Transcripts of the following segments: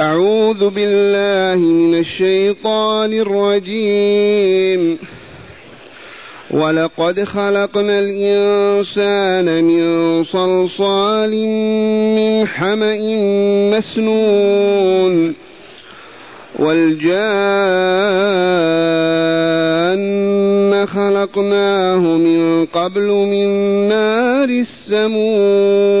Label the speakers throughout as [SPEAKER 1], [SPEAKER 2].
[SPEAKER 1] أعوذ بالله من الشيطان الرجيم. ولقد خلقنا الإنسان من صلصال من حمأ مسنون. والجان خلقناه من قبل من نار السموم.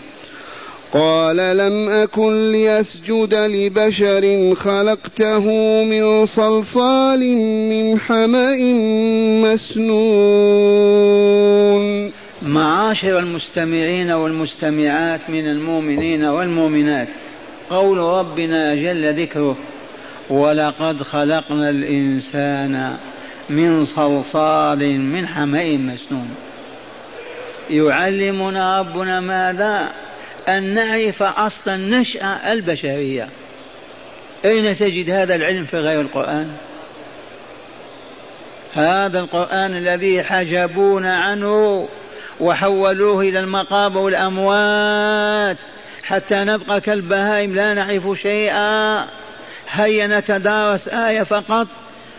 [SPEAKER 1] قال لم أكن لاسجد لبشر خلقته من صلصال من حمأ مسنون.
[SPEAKER 2] معاشر المستمعين والمستمعات من المؤمنين والمؤمنات قول ربنا جل ذكره ولقد خلقنا الإنسان من صلصال من حمأ مسنون. يعلمنا ربنا ماذا؟ أن نعرف أصل النشأة البشرية. أين تجد هذا العلم في غير القرآن؟ هذا القرآن الذي حجبونا عنه وحولوه إلى المقابر والأموات. حتى نبقى كالبهائم لا نعرف شيئا. هيا نتدارس آية فقط.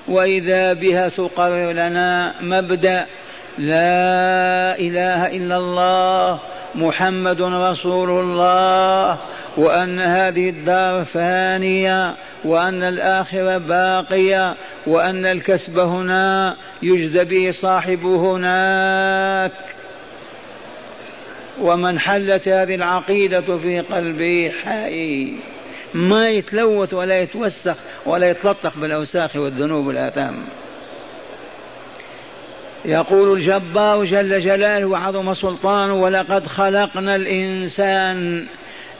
[SPEAKER 2] وإذا بها تقرر لنا مبدأ لا إله إلا الله. محمد رسول الله وأن هذه الدار فانية وأن الآخرة باقية وأن الكسب هنا يجزى به صاحبه هناك. ومن حلت هذه العقيدة في قلبه حي. ما يتلوث ولا يتوسخ ولا يتلطخ بالأوساخ والذنوب والآثام. يقول الجبار جل جلاله وعظم سلطانه ولقد خلقنا الإنسان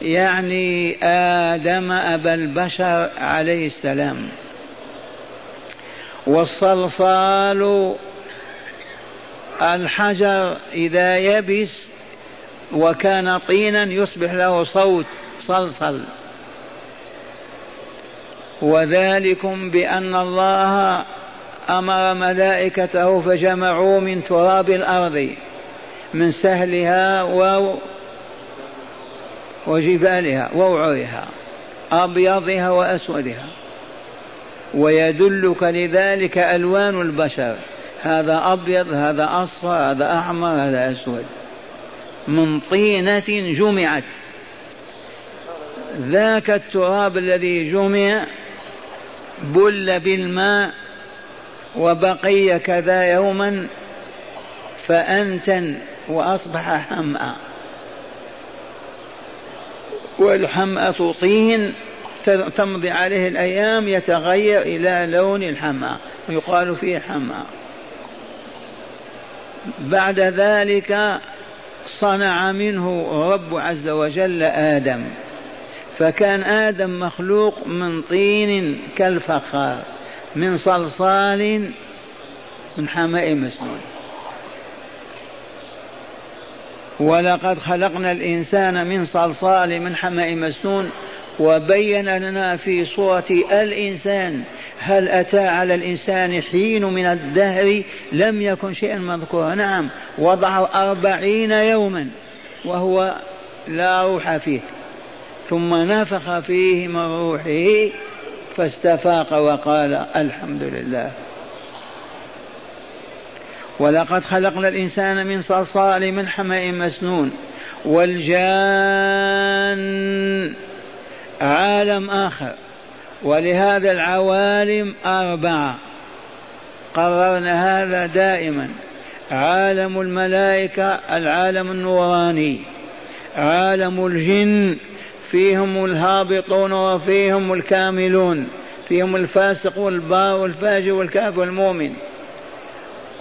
[SPEAKER 2] يعني آدم أبا البشر عليه السلام. والصلصال الحجر إذا يبس وكان طينا يصبح له صوت صلصل. وذلكم بأن الله أمر ملائكته فجمعوا من تراب الأرض من سهلها و وجبالها ووعرها أبيضها وأسودها. ويدلك لذلك ألوان البشر هذا أبيض هذا أصفر هذا أحمر هذا أسود. من طينة جمعت. ذاك التراب الذي جمع بل بالماء وبقي كذا يوما فأنتن وأصبح حمأ. والحمأة طين تمضي عليه الأيام يتغير إلى لون الحمأة يقال فيه حمأة بعد ذلك صنع منه رب عز وجل آدم فكان آدم مخلوق من طين كالفخار. من صلصال من حماء مسنون. ولقد خلقنا الإنسان من صلصال من حماء مسنون وبين لنا في صورة الإنسان هل أتى على الإنسان حين من الدهر لم يكن شيئا مذكورا. نعم وضعه أربعين يوما وهو لا روح فيه ثم نفخ فيه من روحه فاستفاق وقال الحمد لله. ولقد خلقنا الإنسان من صلصال من حمأ مسنون والجان عالم آخر ولهذا العوالم أربعة قررنا هذا دائما. عالم الملائكة العالم النوراني. عالم الجن فيهم الهابطون وفيهم الكاملون فيهم الفاسق والبار والفاجر والكافر والمؤمن.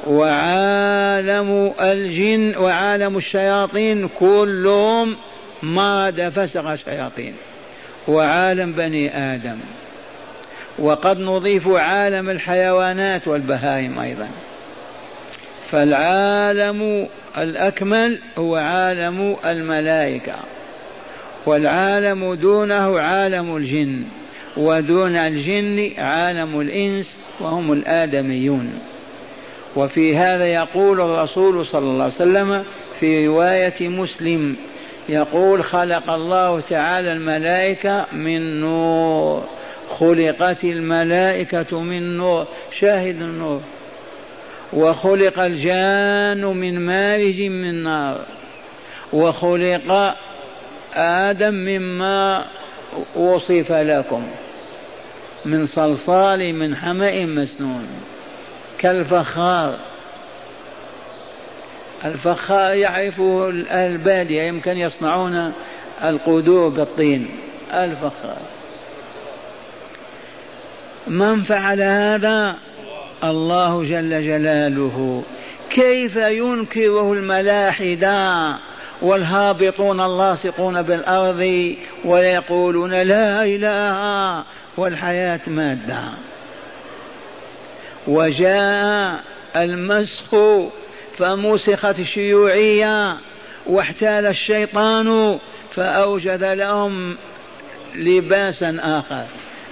[SPEAKER 2] وعالم الجن وعالم الشياطين كلهم مرض فسق شياطين وعالم بني آدم. وقد نضيف عالم الحيوانات والبهائم أيضا. فالعالم الأكمل هو عالم الملائكة. والعالم دونه عالم الجن ودون الجن عالم الإنس وهم الآدميون. وفي هذا يقول الرسول صلى الله عليه وسلم في رواية مسلم يقول خلق الله تعالى الملائكة من نور خلقت الملائكة من نور شاهد النور. وخلق الجان من مارج من نار. وخلق آدم مما وصف لكم من صلصال من حمأ مسنون كالفخار. الفخار يعرفه البادية يمكن يصنعون القدور بالطين الفخار. من فعل هذا؟ الله جل جلاله. كيف ينكره الملاحدة؟ والهابطون اللاصقون بالأرض ويقولون لا إله والحياة مادة. وجاء المسخ فمسخت الشيوعية واحتال الشيطان فأوجد لهم لباسا آخر.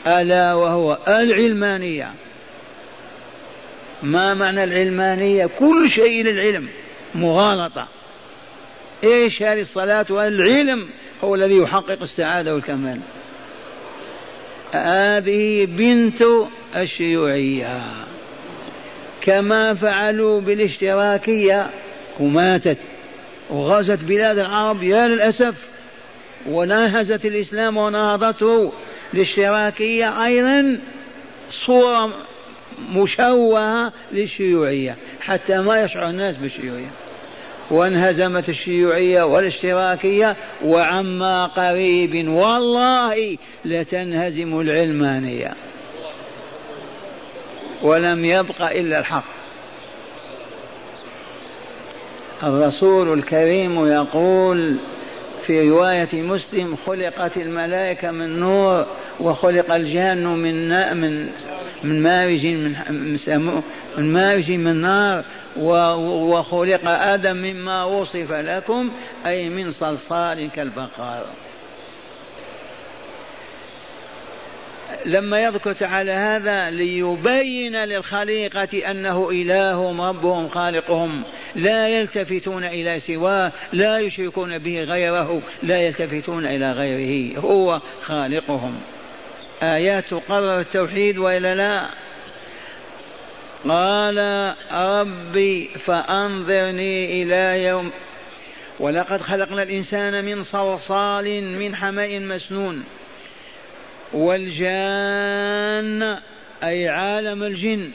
[SPEAKER 2] ألا وهو العلمانية. ما معنى العلمانية؟ كل شيء للعلم. مغالطة. إيش هذه الصلاة والعلم هو الذي يحقق السعادة والكمال؟ هذه بنت الشيوعية. كما فعلوا بالاشتراكية وماتت. وغزت بلاد العرب يا للأسف وناهزت الإسلام ونهضته الاشتراكية أيضا صورة مشوهة للشيوعية حتى ما يشعر الناس بالشيوعية. وانهزمت الشيوعية والاشتراكية وعما قريب والله لتنهزم العلمانية. ولم يبق إلا الحق. الرسول الكريم يقول في رواية مسلم خلقت الملائكة من نور وخلق الجان من من من مارج من من مارج من نار وخلق آدم مما وصف لكم أي من صلصال كالبقار. لما يذكر تعالى هذا ليبين للخليقة أنه إله ربهم خالقهم. لا يلتفتون إلى سواه لا يشركون به غيره لا يلتفتون إلى غيره هو خالقهم. آيات تقرر التوحيد وإلا لا؟ قال ربي فأنظرني إلى يوم ولقد خلقنا الإنسان من صلصال من حمأ مسنون. والجان أي عالم الجن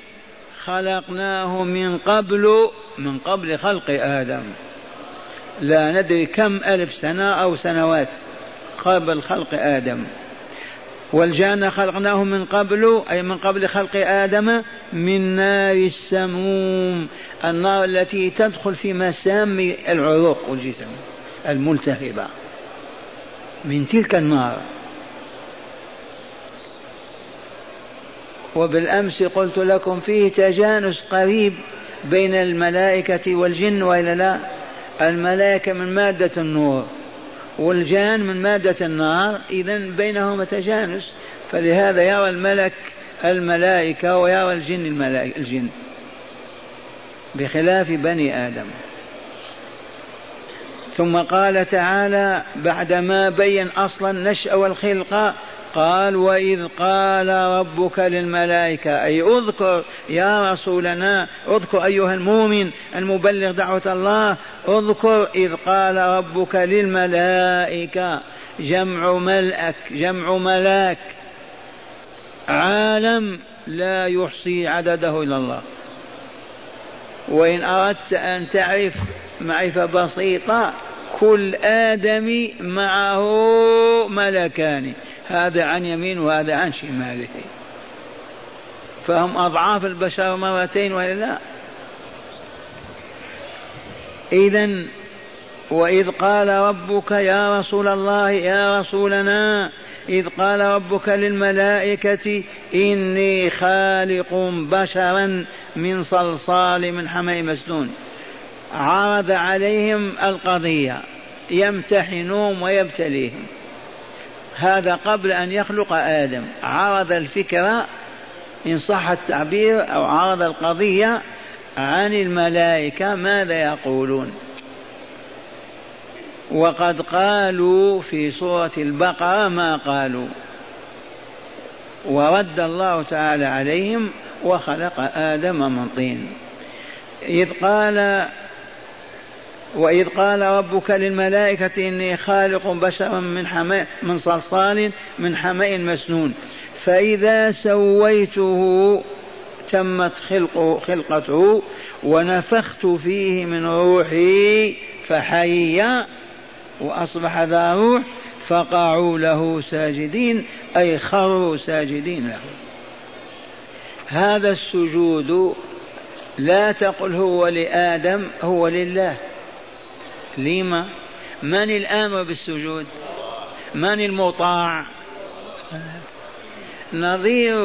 [SPEAKER 2] خلقناه من قبل من قبل خلق آدم. لا ندري كم ألف سنة أو سنوات قبل خلق آدم. والجان خلقناه من قبل أي من قبل خلق آدم من نار السموم النار التي تدخل في مسام العروق والجسم الملتهبة. من تلك النار. وبالأمس قلت لكم فيه تجانس قريب بين الملائكة والجن وإلا لا؟ الملائكة من مادة النور والجان من مادة النار إذا بينهما تجانس فلهذا يرى الملك الملائكة ويرى الجن الملائكة الجن. بخلاف بني آدم. ثم قال تعالى بعدما بين أصل النشأ والخلقة قال وإذ قال ربك للملائكة أي اذكر يا رسولنا اذكر أيها المؤمن المبلغ دعوة الله اذكر إذ قال ربك للملائكة جمع ملأك جمع ملاك عالم لا يحصي عدده إلا الله. وإن أردت أن تعرف معرفة بسيطة كل آدم معه ملكان. هذا عن يمين وهذا عن شماله. فهم أضعاف البشر مرتين ولا لا. إذا وإذ قال ربك يا رسول الله يا رسولنا إذ قال ربك للملائكة إني خالق بشرا من صلصال من حمأ مسنون. عرض عليهم القضية يمتحنهم ويبتليهم. هذا قبل أن يخلق آدم. عرض الفكرة إن صح التعبير أو عرض القضية عن الملائكة ماذا يقولون؟ وقد قالوا في سورة البقرة ما قالوا. ورد الله تعالى عليهم وخلق آدم من طين. إذ قال وإذ قال ربك للملائكة إني خالق بشرا من حماء من صلصال من حماء مسنون. فإذا سويته تمت خلق خلقته ونفخت فيه من روحي فحي وأصبح ذا روح فقعوا له ساجدين أي خروا ساجدين له. هذا السجود لا تقل هو لآدم هو لله. لما من الآمر بالسجود؟ من المطاع؟ نظير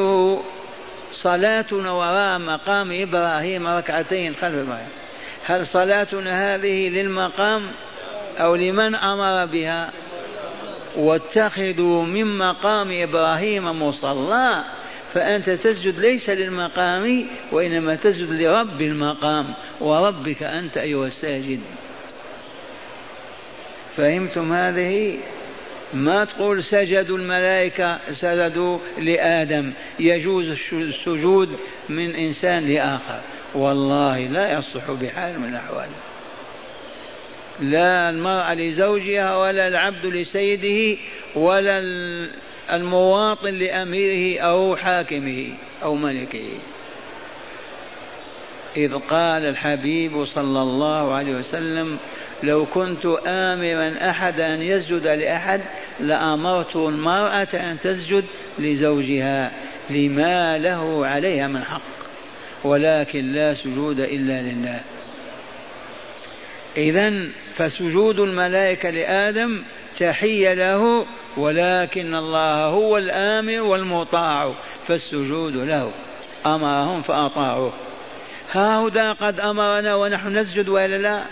[SPEAKER 2] صلاتنا وراء مقام إبراهيم ركعتين خلف إبراهيم هل صلاتنا هذه للمقام أو لمن أمر بها؟ واتخذوا من مقام إبراهيم مصلى فأنت تسجد ليس للمقام وإنما تسجد لرب المقام وربك أنت أيها الساجد. فهمتم هذه؟ ما تقول سجدوا الملائكة سجدوا لآدم. يجوز السجود من إنسان لآخر. والله لا يصح بحال من الأحوال. لا المرأة لزوجها ولا العبد لسيده ولا المواطن لأميره أو حاكمه أو ملكه. إذ قال الحبيب صلى الله عليه وسلم لو كنت آمرا أحدا أن يسجد لأحد لأمرت المرأة أن تسجد لزوجها لما له عليها من حق ولكن لا سجود إلا لله. إذا فسجود الملائكة لآدم تحية له ولكن الله هو الآمر والمطاع فالسجود له. أمرهم فأطاعوه. هاهدا قد أمرنا ونحن نسجد وإلا لا؟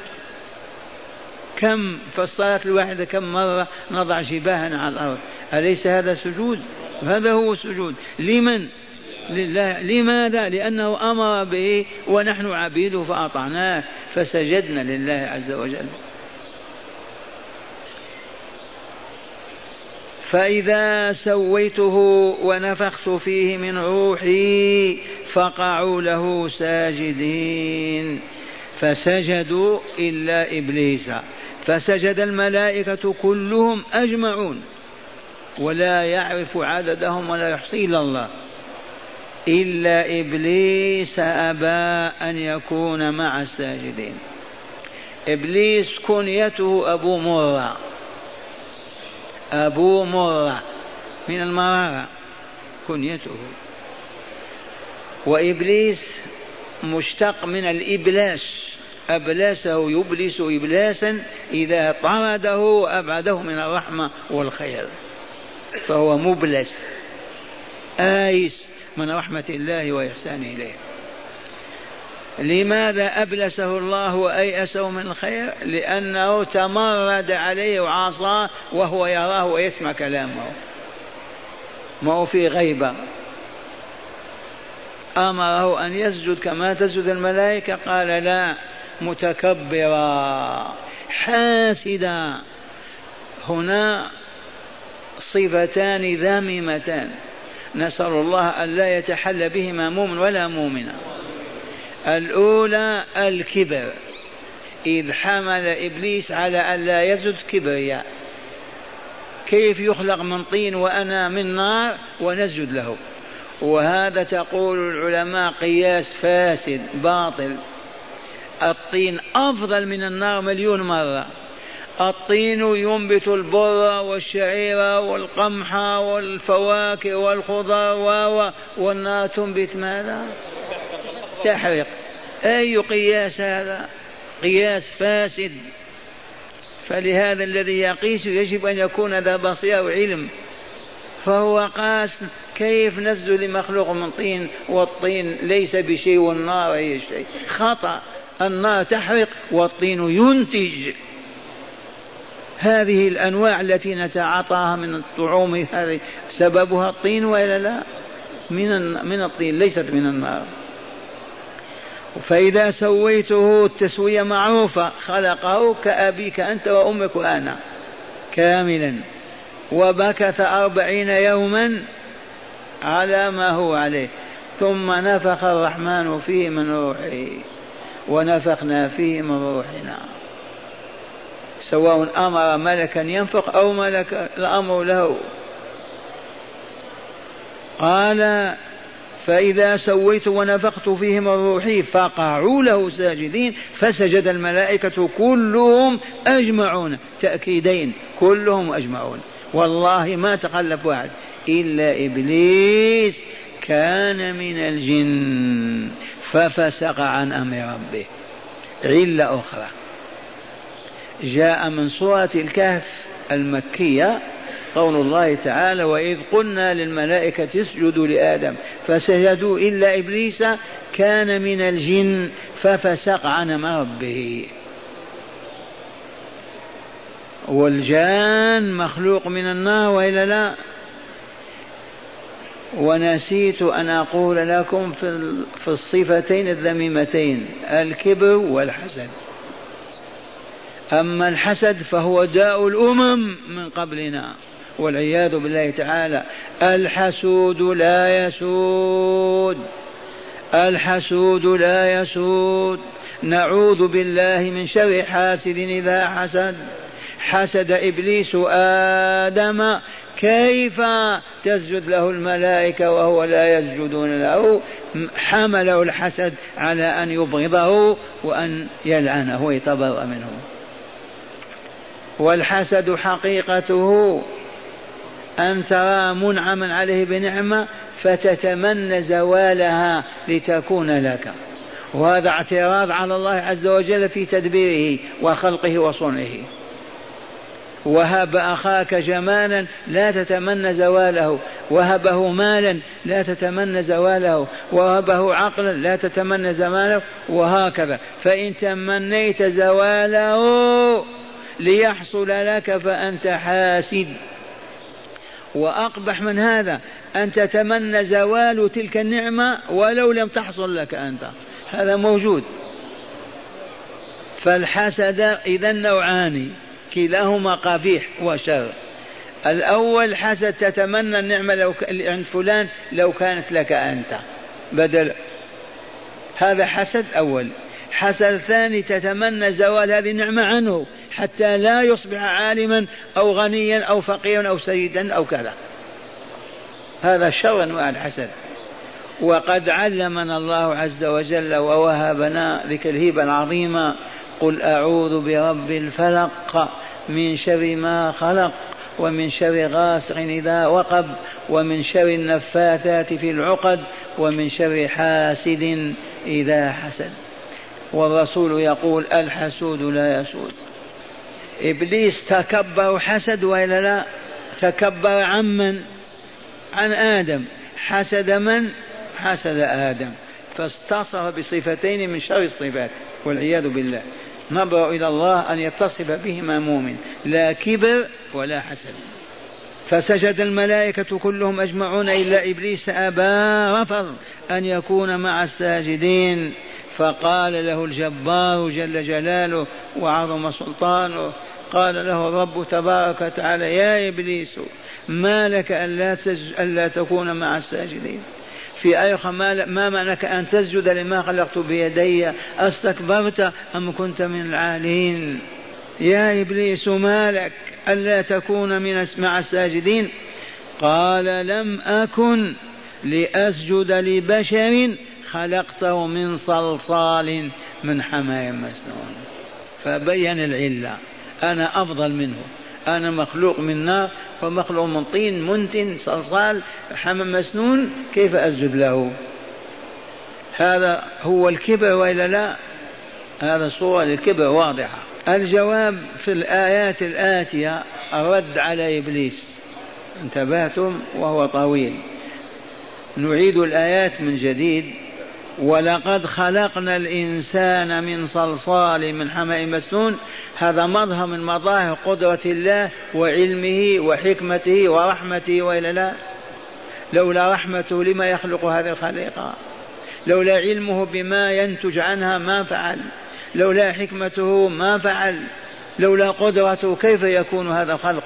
[SPEAKER 2] كم في الصلاة الواحدة كم مرة نضع جباهنا على الأرض؟ أليس هذا سجود؟ هذا هو السجود لمن؟ لله. لماذا؟ لأنه أمر به ونحن عبيده فأطعناه فسجدنا لله عز وجل. فإذا سويته ونفخت فيه من روحي فقعوا له ساجدين. فسجدوا إلا إبليس. فسجد الملائكة كلهم أجمعون ولا يعرف عددهم ولا يحصي إلا الله. إلا إبليس أبى أن يكون مع الساجدين. إبليس كنيته أبو مرة. أبو مرة من المرارة كنيته. وإبليس مشتق من الإبلاس. أبلسه يبلس إبلاسا إذا طرده وأبعده من الرحمة والخير. فهو مبلس آيس من رحمة الله وإحسانه إليه. لماذا أبلسه الله وأيأسه من الخير؟ لأنه تمرد عليه وعصاه وهو يراه ويسمع كلامه. ما هو في غيبة. أمره أن يسجد كما تسجد الملائكة. قال لا متكبرا حاسدا. هنا صفتان ذميمتان. نسأل الله أن لا يتحل بهما مؤمن ولا مؤمنة. الأولى الكبر. إذ حمل إبليس على أن لا يسجد كبرياء. كيف يخلق من طين وأنا من نار ونسجد له؟ وهذا تقول العلماء قياس فاسد باطل. الطين أفضل من النار مليون مرة. الطين ينبت البر والشعير والقمح والفواكه والخضار والنار تنبت ماذا؟ تحرق. أي قياس هذا؟ قياس فاسد. فلهذا الذي يقيس يجب أن يكون ذا بصيرة وعلم. فهو قاس كيف نزل لمخلوق من طين والطين ليس بشيء والنار هي شيء. خطأ. النار تحرق والطين ينتج. هذه الأنواع التي نتعاطاها من الطعوم هذه سببها الطين وإلا لا؟ من من الطين ليست من النار. فإذا سويته التسوية معروفة خلقه كأبيك أنت وأمك وأنا كاملا. وبكث أربعين يوما على ما هو عليه. ثم نفخ الرحمن فيه من روحه. ونفخنا فيه من روحنا. سواء أمر ملكا ينفق أو ملك الأمر له. قال فإذا سويت ونفخت فيه من روحي فقعوا له ساجدين فسجد الملائكة كلهم أجمعون تأكيدين كلهم أجمعون. والله ما تخلف واحد إلا إبليس كان من الجن. ففسق عن أمر ربه. علة أخرى. جاء من سورة الكهف المكية قول الله تعالى وإذ قلنا للملائكة اسجدوا لآدم فسجدوا إلا إبليس كان من الجن ففسق عن أمر ربه. والجان مخلوق من النار وإلا لا؟ ونسيت أن أقول لكم في الصفتين الذميمتين الكبر والحسد. أما الحسد فهو داء الأمم من قبلنا والعياذ بالله تعالى. الحسود لا يسود الحسود لا يسود. نعوذ بالله من شر حاسد إذا حسد. حسد إبليس آدم كيف تسجد له الملائكة وهو لا يسجدون له؟ حمله الحسد على أن يبغضه وأن يلعنه ويتبرأ منه. والحسد حقيقته أن ترى منعما عليه بنعمة فتتمنى زوالها لتكون لك. وهذا اعتراض على الله عز وجل في تدبيره وخلقه وصنعه. وهب أخاك جمالا لا تتمنى زواله. وهبه مالا لا تتمنى زواله. وهبه عقلا لا تتمنى زمانه. وهكذا. فإن تمنيت زواله ليحصل لك فأنت حاسد. وأقبح من هذا أن تتمنى زوال تلك النعمة ولو لم تحصل لك أنت. هذا موجود. فالحسد إذا نوعان كلاهما قبيح وشر الأول حسد تتمنى النعمة لو عند فلان لو كانت لك أنت. بدل هذا حسد أول. حسد ثاني تتمنى زوال هذه النعمة عنه حتى لا يصبح عالما أو غنيا أو فقيرا أو سيدا أو كذا. هذا شر أنواع الحسد. وقد علمنا الله عز وجل ووهبنا ذيك الهبة العظيمة قل أعوذ برب الفلق من شر ما خلق ومن شر غاسق إذا وقب ومن شر النفاثات في العقد ومن شر حاسد إذا حسد. والرسول يقول الحسود لا يسود. إبليس تكبر وحسد وإلا لا؟ تكبر عن من؟ عن آدم. حسد من؟ حسد آدم. فاستصف بصفتين من شر الصفات والعياذ بالله. نبرأ إلى الله أن يتصف بهما مؤمن لا كبر ولا حسد فسجد الملائكة كلهم أجمعون إلا إبليس أبى رفض أن يكون مع الساجدين فقال له الجبار جل جلاله وعظم سلطانه قال له الرب تبارك وتعالى يا إبليس ما لك ألا. ألا تكون مع الساجدين في آية ما, ما معناك أن تسجد لما خلقت بيدي؟ أستكبرت أم كنت من العالين؟ يا إبليس ما لك؟ ألا تكون من مع الساجدين؟ قال لم أكن لأسجد لبشر خلقته من صلصال من حماء مسنون. فبين العلة أنا أفضل منه. أنا مخلوق من نار ومخلوق من طين منتن صلصال حمام مسنون كيف أسجد له؟ هذا هو الكبر وإلا لا؟ هذا صورة للكبر واضحة. الجواب في الآيات الآتية الرد على إبليس. انتبهتم؟ وهو طويل. نعيد الآيات من جديد. ولقد خلقنا الإنسان من صلصال من حمأ مسنون. هذا مظهر من مظاهر قدرة الله وعلمه وحكمته ورحمته وإلا لا. لولا رحمته لما يخلق هذه الخليقة. لولا علمه بما ينتج عنها ما فعل. لولا حكمته ما فعل. لولا قدرته كيف يكون هذا الخلق؟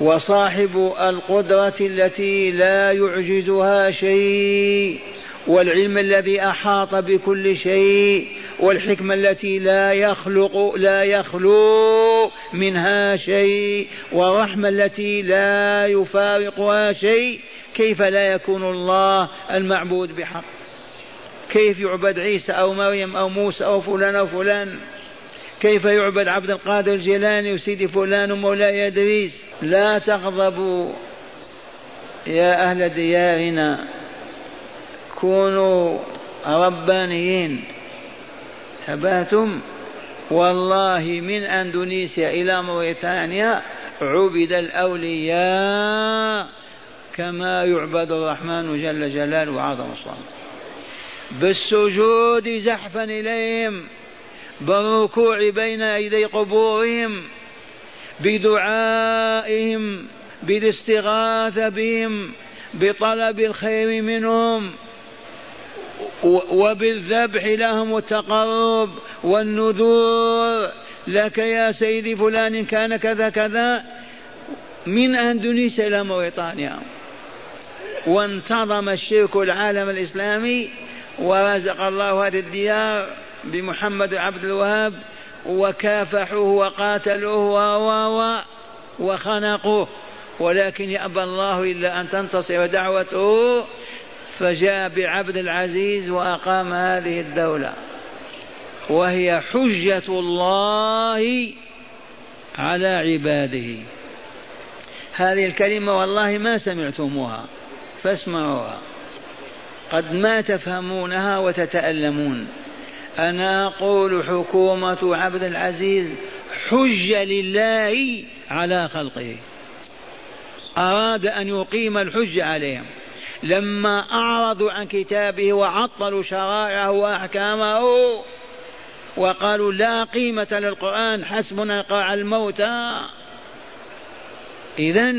[SPEAKER 2] وصاحب القدرة التي لا يعجزها شيء. والعلم الذي أحاط بكل شيء والحكمة التي لا يخلق لا يخلو منها شيء والرحمة التي لا يفارقها شيء كيف لا يكون الله المعبود بحق؟ كيف يعبد عيسى أو مريم أو موسى أو فلان أو فلان؟ كيف يعبد عبد القادر الجيلاني وسيدي فلان ومولاي إدريس؟ لا تغضبوا يا أهل ديارنا. كونوا ربانيين. ثباتم والله من أندونيسيا إلى موريتانيا عبد الأولياء كما يعبد الرحمن جل جلاله وعظم الصلاة بالسجود زحفا إليهم بالركوع بين أيدي قبورهم بدعائهم بالاستغاثة بهم بطلب الخير منهم. وبالذبح لهم والتقرب والنذور. لك يا سيدي فلان كان كذا كذا. من إندونيسيا إلى موريتانيا. وانتظم الشرك العالم الإسلامي ورزق الله هذه الديار بمحمد عبد الوهاب وكافحوه وقاتلوه و و وخنقوه. ولكن يأبى الله إلا أن تنتصر دعوته فجاء بعبد العزيز وأقام هذه الدولة. وهي حجة الله على عباده. هذه الكلمة والله ما سمعتموها فاسمعوها. قد ما تفهمونها وتتألمون. أنا أقول حكومة عبد العزيز حجة لله على خلقه. أراد أن يقيم الحجة عليهم. لما أعرضوا عن كتابه وعطلوا شرائعه وأحكامه وقالوا لا قيمة للقرآن حسبنا قاع الموتى إذا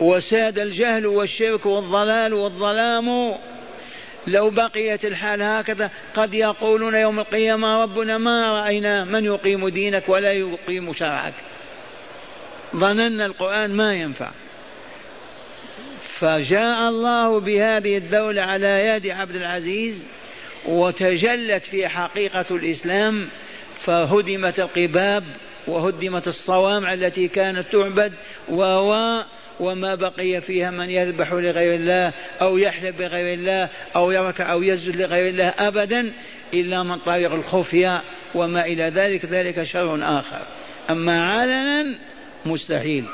[SPEAKER 2] وساد الجهل والشرك والضلال والظلام. لو بقيت الحال هكذا قد يقولون يوم القيامة ربنا ما رأينا من يقيم دينك ولا يقيم شرعك. ظننا القرآن ما ينفع. فجاء الله بهذه الدولة على يد عبد العزيز وتجلت في حقيقة الإسلام فهدمت القباب وهدمت الصوامع التي كانت تعبد وهو وما بقي فيها من يذبح لغير الله أو يحلب بغير الله أو يركع أو يسجد لغير الله أبدا إلا من طريق الخفية وما إلى ذلك ذلك شر آخر. أما علنا مستحيل.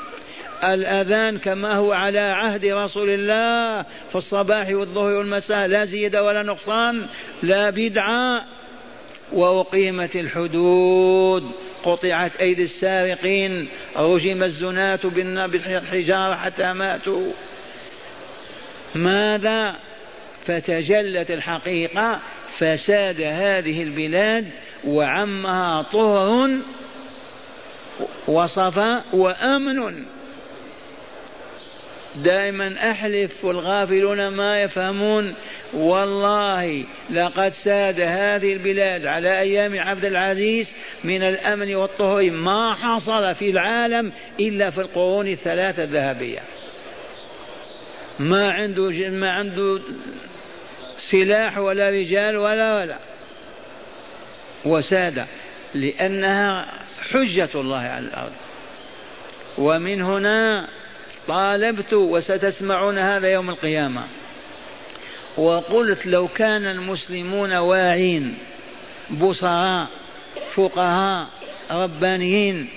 [SPEAKER 2] الأذان كما هو على عهد رسول الله في الصباح والظهر والمساء لا زيادة ولا نقصان لا بدعة وأقيمت الحدود. قطعت أيدي السارقين رجم الزناة بالحجارة حتى ماتوا. ماذا؟ فتجلت الحقيقة فساد هذه البلاد وعمها طهر وصفا وأمن. دائما أحلف والغافلون ما يفهمون. والله لقد ساد هذه البلاد على أيام عبد العزيز من الأمن والطهر. ما حصل في العالم إلا في القرون الثلاثة الذهبية. ما عنده ما عنده سلاح ولا رجال ولا ولا. وساد لأنها حجة الله على الأرض. ومن هنا طالبت وستسمعون هذا يوم القيامة. وقلت لو كان المسلمون واعين بصراء فقهاء ربانيين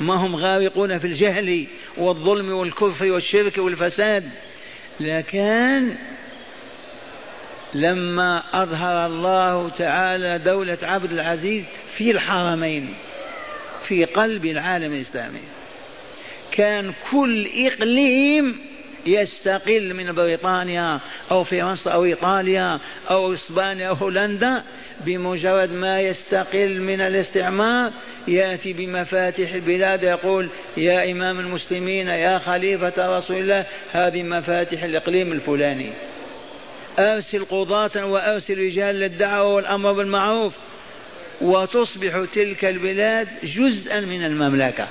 [SPEAKER 2] ما هم غارقون في الجهل والظلم والكفر والشرك والفساد لكان لما أظهر الله تعالى دولة عبد العزيز في الحرمين في قلب العالم الإسلامي. كان كل إقليم يستقل من بريطانيا أو فرنسا أو إيطاليا أو إسبانيا أو هولندا بمجرد ما يستقل من الاستعمار يأتي بمفاتيح البلاد يقول يا إمام المسلمين يا خليفة رسول الله هذه مفاتيح الإقليم الفلاني. أرسل قضاة وأرسل رجال للدعوة والأمر بالمعروف. وتصبح تلك البلاد جزءا من المملكة.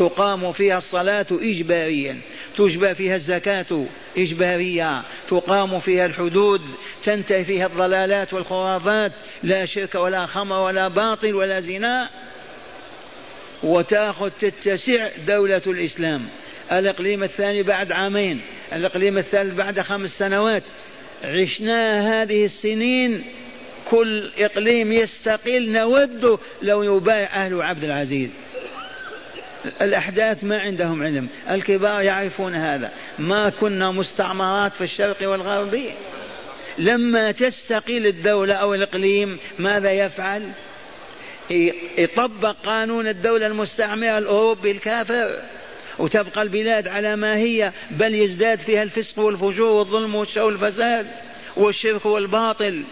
[SPEAKER 2] تقام فيها الصلاة إجباريا تجبى فيها الزكاة إجبارية تقام فيها الحدود تنتهي فيها الضلالات والخرافات لا شرك ولا خمر ولا باطل ولا زنا. وتأخذ تتسع دولة الإسلام. الإقليم الثاني بعد عامين الإقليم الثالث بعد خمس سنوات. عشنا هذه السنين كل إقليم يستقل نود لو يبايع أهل عبد العزيز. الأحداث ما عندهم علم. الكبار يعرفون هذا. ما كنا مستعمرات في الشرق والغرب. لما تستقيل الدولة أو الإقليم ماذا يفعل؟ يطبق قانون الدولة المستعمرة الأوروبي الكافر. وتبقى البلاد على ما هي بل يزداد فيها الفسق والفجور والظلم والشر والفساد والشرك والباطل.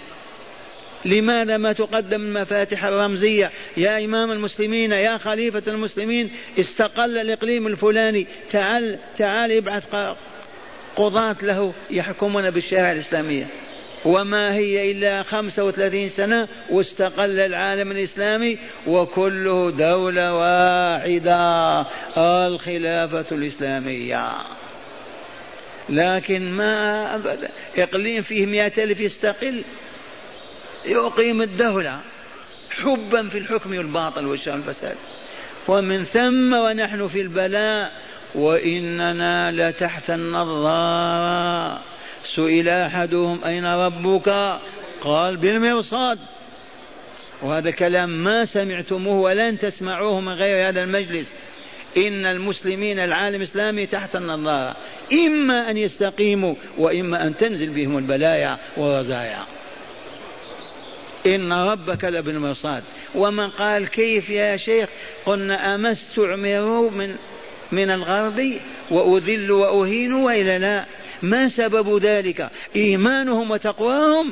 [SPEAKER 2] لماذا ما تقدم المفاتح الرمزية؟ يا إمام المسلمين يا خليفة المسلمين استقل الإقليم الفلاني. تعال تعال ابعث قضاة له يحكمون بالشريعة الإسلامية. وما هي إلا خمسة وثلاثين سنة واستقل العالم الإسلامي وكله دولة واحدة الخلافة الإسلامية. لكن ما أبدا. إقليم فيه مئة ألف يستقل. يقيم الدولة حبا في الحكم والباطل والشر والفساد. ومن ثم ونحن في البلاء وإننا لتحت النظارة سئل أحدهم أين ربك؟ قال بالمرصاد. وهذا كلام ما سمعتموه ولن تسمعوه من غير هذا المجلس. إن المسلمين العالم الإسلامي تحت النظارة إما أن يستقيموا وإما أن تنزل بهم البلايا والرزايا. إن ربك لبالمرصاد ومن قال كيف يا شيخ؟ قلنا أما استعمروا من من الغرب وأذل وأهين وإلا لا. ما سبب ذلك؟ إيمانهم وتقواهم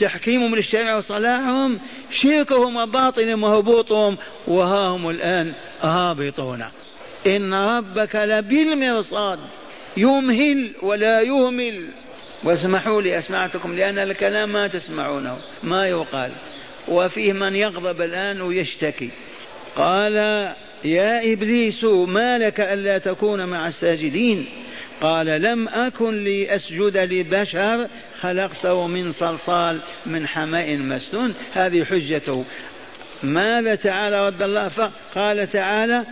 [SPEAKER 2] تحكيمهم للشريعة وصلاحهم شركهم وباطلهم وهبوطهم وها هم الآن هابطون. إن ربك لبالمرصاد. يمهل ولا يهمل. واسمحوا لي أسمعتكم لأن الكلام ما تسمعونه ما يقال. وفيه من يغضب الآن ويشتكي. قال يا إبليس ما لك ألا تكون مع الساجدين؟ قال لم أكن لأسجد لبشر خلقته من صلصال من حماء مسنون. هذه حجته. ماذا تعالى رد الله؟ قال تعالى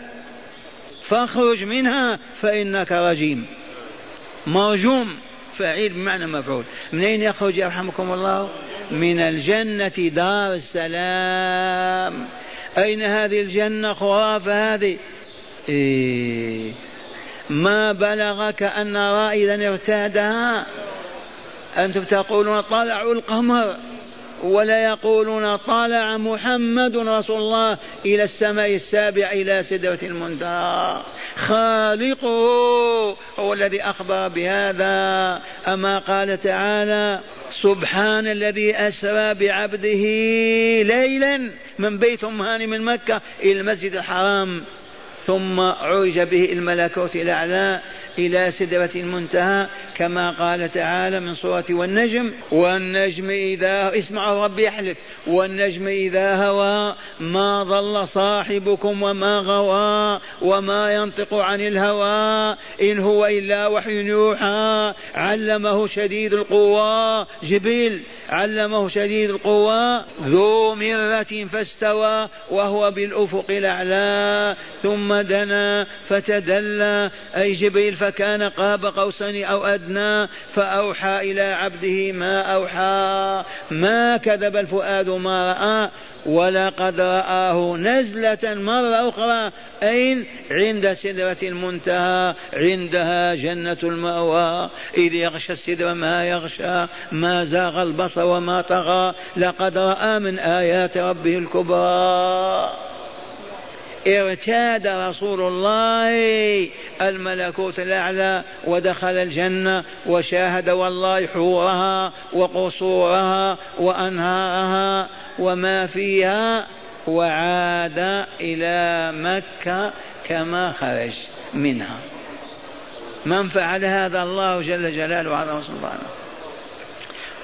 [SPEAKER 2] فاخرج منها فإنك رجيم. مرجوم. فعيل بمعنى مفعول. منين يخرج يرحمكم الله؟ من الجنة دار السلام. أين هذه الجنة خرافة هذه؟ إيه. ما بلغك أن رائدا ارتادها أنتم تقولون طلعوا القمر. ولا يقولون طلع محمد رسول الله إلى السماء السابع إلى سدرة المنتهى. خالقه هو الذي أخبر بهذا. أما قال تعالى سبحان الذي أسرى بعبده ليلا من بيت أم هاني من مكة إلى المسجد الحرام. ثم عرج به الملكوت الأعلى إلى سدرة المنتهى كما قال تعالى من سورة والنجم والنجم إذا اسمعوا ربي يحلف والنجم إذا هوى ما ضل صاحبكم وما غوى وما ينطق عن الهوى إن هو إلا وحي يوحى. علمه شديد القوى. جبريل علمه شديد القوى ذو مرة فاستوى وهو بالأفق الأعلى ثم دنا فتدلى. أي جبريل فكان قاب قوسين أو أدنى فأوحى إلى عبده ما أوحى. ما كذب الفؤاد ما رأى ولقد رآه نزلة مرة أخرى أين عند سدرة المنتهى عندها جنة المأوى. إذ يغشى السدر ما يغشى ما زاغ البصر وما طغى. لقد رأى من آيات ربه الكبرى. ارتاد رسول الله الملكوت الأعلى ودخل الجنة وشاهد والله حورها وقصورها وأنهارها وما فيها وعاد إلى مكة كما خرج منها. من فعل هذا الله جل جلاله على سلطانه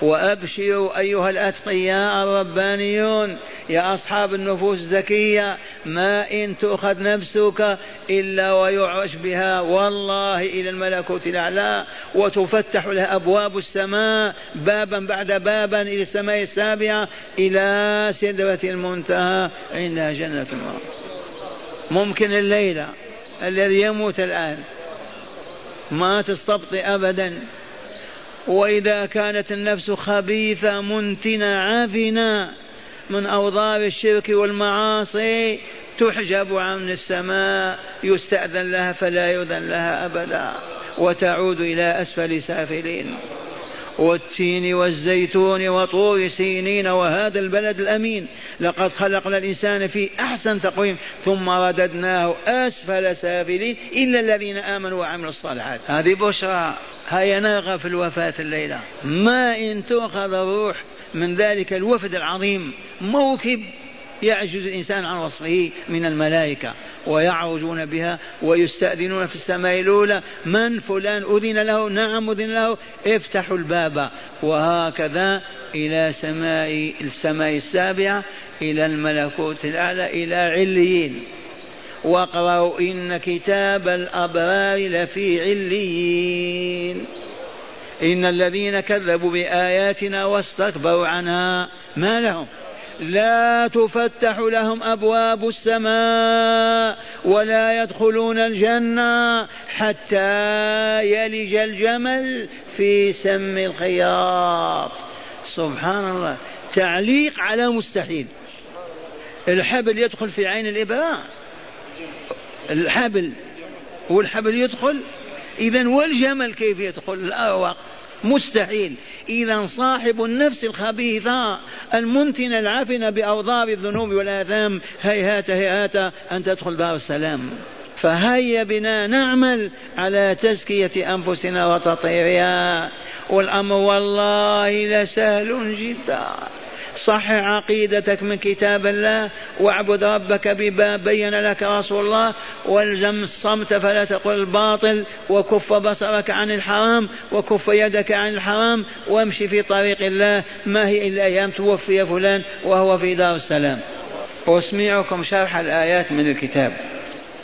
[SPEAKER 2] وأبشروا أيها الأتقياء الربانيون يا أصحاب النفوس الزكيه ما إن تؤخذ نفسك إلا ويعرش بها. والله إلى الملكوت الأعلى وتفتح لها أبواب السماء بابا بعد بابا إلى السماء السابعة إلى سدرة المنتهى عندها جنة الموت ممكن الليلة الذي يموت الآن ما تستبطئ ابدا. وإذا كانت النفس خبيثة منتنة عافنة من أوضار الشرك والمعاصي تحجب عن السماء يستأذن لها فلا يؤذن لها أبدا وتعود إلى أسفل سافلين. والتين والزيتون وطور سينين وهذا البلد الأمين. لقد خلقنا الإنسان في أحسن تقويم ثم رددناه أسفل سافلين إلا الذين آمنوا وعملوا الصالحات. هذه بشرى. هيا نرغب في الوفاة الليلة. ما إن تؤخذ الروح من ذلك الوفد العظيم موكب يعجز الإنسان عن وصفه من الملائكة ويعرجون بها ويستأذنون في السماء الأولى من فلان أذن له؟ نعم أذن له. افتحوا الباب وهكذا إلى سماء السماء السابعة إلى الملكوت الأعلى إلى عليين. واقرأوا إن كتاب الأبرار لفي عليين. إن الذين كذبوا بآياتنا واستكبروا عنها ما لهم؟ لا تفتح لهم أبواب السماء ولا يدخلون الجنة حتى يلج الجمل في سم الخياط. سبحان الله. تعليق على مستحيل. الحبل يدخل في عين الابره الحبل. والحبل يدخل. اذا والجمل كيف يدخل؟ الاروق مستحيل. إذا صاحب النفس الخبيثة المنتنة العفنة بأوضار الذنوب والآثام هيهات هيهات أن تدخل باب السلام. فهيا بنا نعمل على تزكية أنفسنا وتطهيرها والأمر والله لسهل جدا. صحح عقيدتك من كتاب الله واعبد ربك بما بين لك رسول الله والزم الصمت فلا تقل الباطل وكف بصرك عن الحرام وكف يدك عن الحرام وامشي في طريق الله ما هي إلا أيام توفي فلان وهو في دار السلام. أسمعكم شرح الآيات من الكتاب.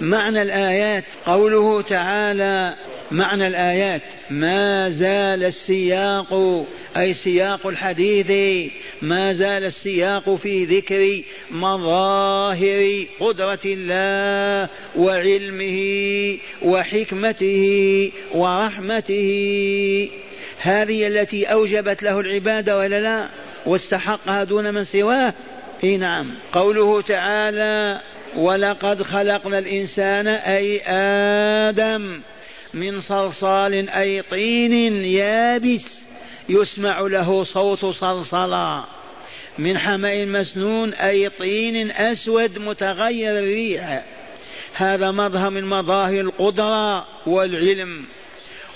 [SPEAKER 2] معنى الآيات قوله تعالى معنى الآيات. ما زال السياق أي سياق الحديث ما زال السياق في ذكر مظاهر قدرة الله وعلمه وحكمته ورحمته. هذه التي أوجبت له العبادة ولا لا؟ واستحقها دون من سواه؟ إي نعم. قوله تعالى ولقد خلقنا الإنسان أي آدم. من صلصال أي طين يابس يسمع له صوت صلصلة من حمأ مسنون أي طين أسود متغير الريح. هذا مظهر من مظاهر القدرة والعلم.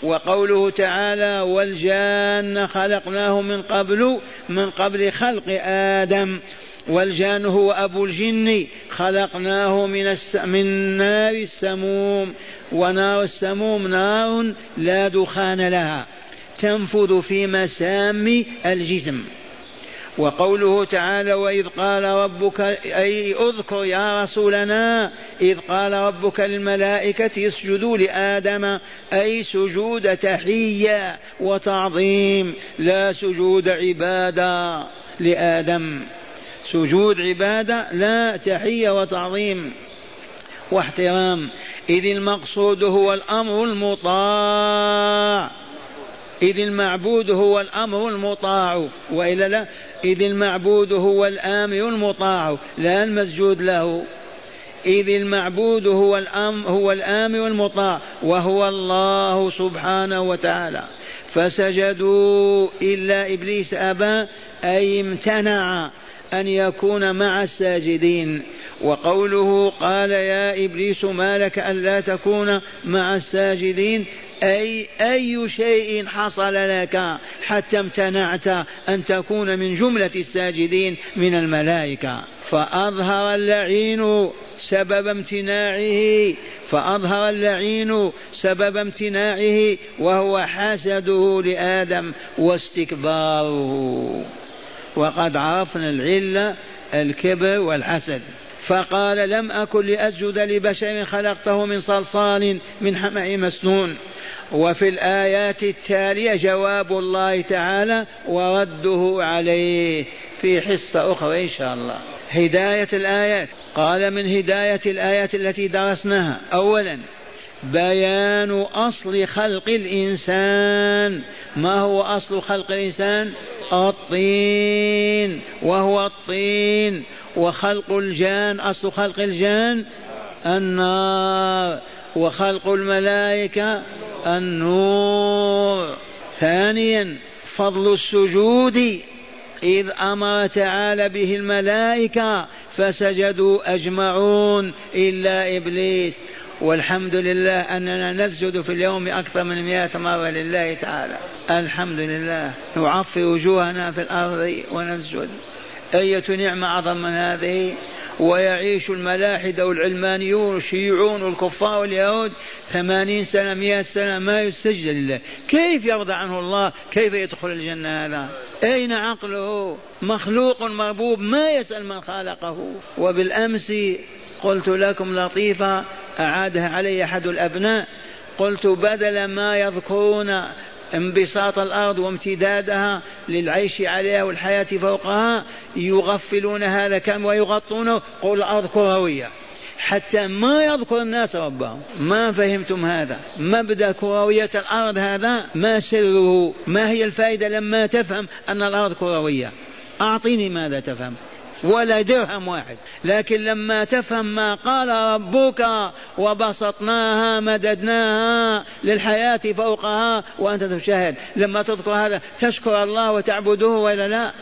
[SPEAKER 2] وقوله تعالى والجان خلقناه من قبل من قبل خلق آدم. والجان هو أبو الجن خلقناه من, الس... من نار السموم. ونار السموم نار لا دخان لها تنفذ في مسام الجسم. وقوله تعالى وإذ قال ربك أي اذكر يا رسولنا إذ قال ربك للملائكة اسجدوا لآدم أي سجود تحية وتعظيم لا سجود عبادة لآدم. سجود عبادة لا تحية وتعظيم واحترام. إذ المقصود هو الأمر المطاع. إذ المعبود هو الأمر المطاع. وإلا لا إذ المعبود هو الآمر المطاع. لا المسجود له. إذ المعبود هو الأم هو الآمر المطاع وهو الله سبحانه وتعالى. فسجدوا إلا إبليس أبى أي امتنع. أن يكون مع الساجدين. وقوله قال يا إبليس ما لك ألا تكون مع الساجدين؟ أي أي شيء حصل لك حتى امتنعت أن تكون من جملة الساجدين من الملائكة؟ فأظهر اللعين سبب امتناعه فأظهر اللعين سبب امتناعه وهو حسده لآدم واستكباره. وقد عرفنا العلة الكبر والحسد. فقال لم أكن لأسجد لبشر خلقته من صلصال من حمأ مسنون. وفي الآيات التالية جواب الله تعالى ورده عليه في حصة أخرى إن شاء الله. هداية الآيات. قال من هداية الآيات التي درسناها. أولا بيان أصل خلق الإنسان. ما هو أصل خلق الإنسان؟ الطين وهو الطين. وخلق الجان أصل خلق الجان؟ النار. وخلق الملائكة؟ النور. ثانيا فضل السجود. إذ أمر تعالى به الملائكة فسجدوا أجمعون إلا إبليس. والحمد لله أننا نسجد في اليوم أكثر من مئة مرة لله تعالى. الحمد لله. نعفي وجوهنا في الأرض ونسجد. أية نعمة أعظم من هذه؟ ويعيش الملاحدة والعلمانيون والشيوعون والكفار واليهود ثمانين سنة مئة سنة ما يستجد لله. كيف يرضى عنه الله؟ كيف يدخل الجنة هذا؟ أين عقله؟ مخلوق مربوب ما يسأل من خلقه. وبالأمس قلت لكم لطيفة أعادها علي أحد الأبناء. قلت بدل ما يذكرون انبساط الأرض وامتدادها للعيش عليها والحياة فوقها يغفلون هذا كم ويغطونه. قل الأرض كروية حتى ما يذكر الناس ربهم. ما فهمتم هذا؟ مبدأ كروية الأرض هذا ما سره؟ ما هي الفائدة لما تفهم أن الأرض كروية؟ أعطيني ماذا تفهم. ولا درهم واحد. لكن لما تفهم ما قال ربك وبسطناها مددناها للحياة فوقها وأنت تشاهد. لما تذكر هذا تشكر الله وتعبده ولا لا؟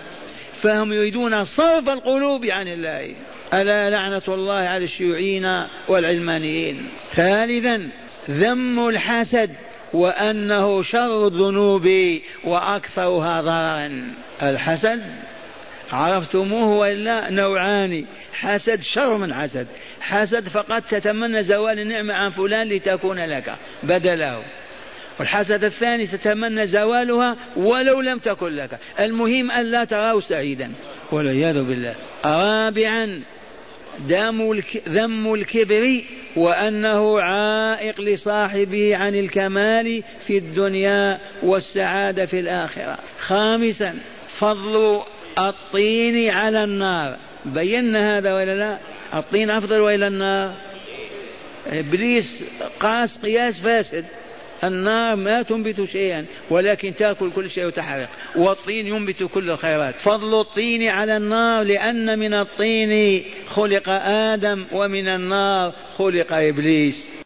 [SPEAKER 2] فهم يريدون صرف القلوب عن الله. ألا لعنة الله على الشيوعيين والعلمانيين. ثالثا ذم الحسد وأنه شر الذنوب وأكثرها ضررا. الحسد عرفتموه ولا نوعان حسد شر من حسد. حسد فقد تتمنى زوال النعمة عن فلان لتكون لك بدله. والحسد الثاني تتمنى زوالها ولو لم تكن لك. المهم أن لا تراه سعيدا. والعياذ بالله. رابعا دم ذم الكبر وأنه عائق لصاحبه عن الكمال في الدنيا والسعادة في الآخرة. خامسا فضل الطين على النار. بينا هذا ولا لا؟ الطين أفضل وإلى النار. إبليس قاس قياس فاسد. النار ما تنبت شيئا ولكن تأكل كل شيء وتحرق. والطين ينبت كل الخيرات. فضل الطين على النار لأن من الطين خلق آدم ومن النار خلق إبليس.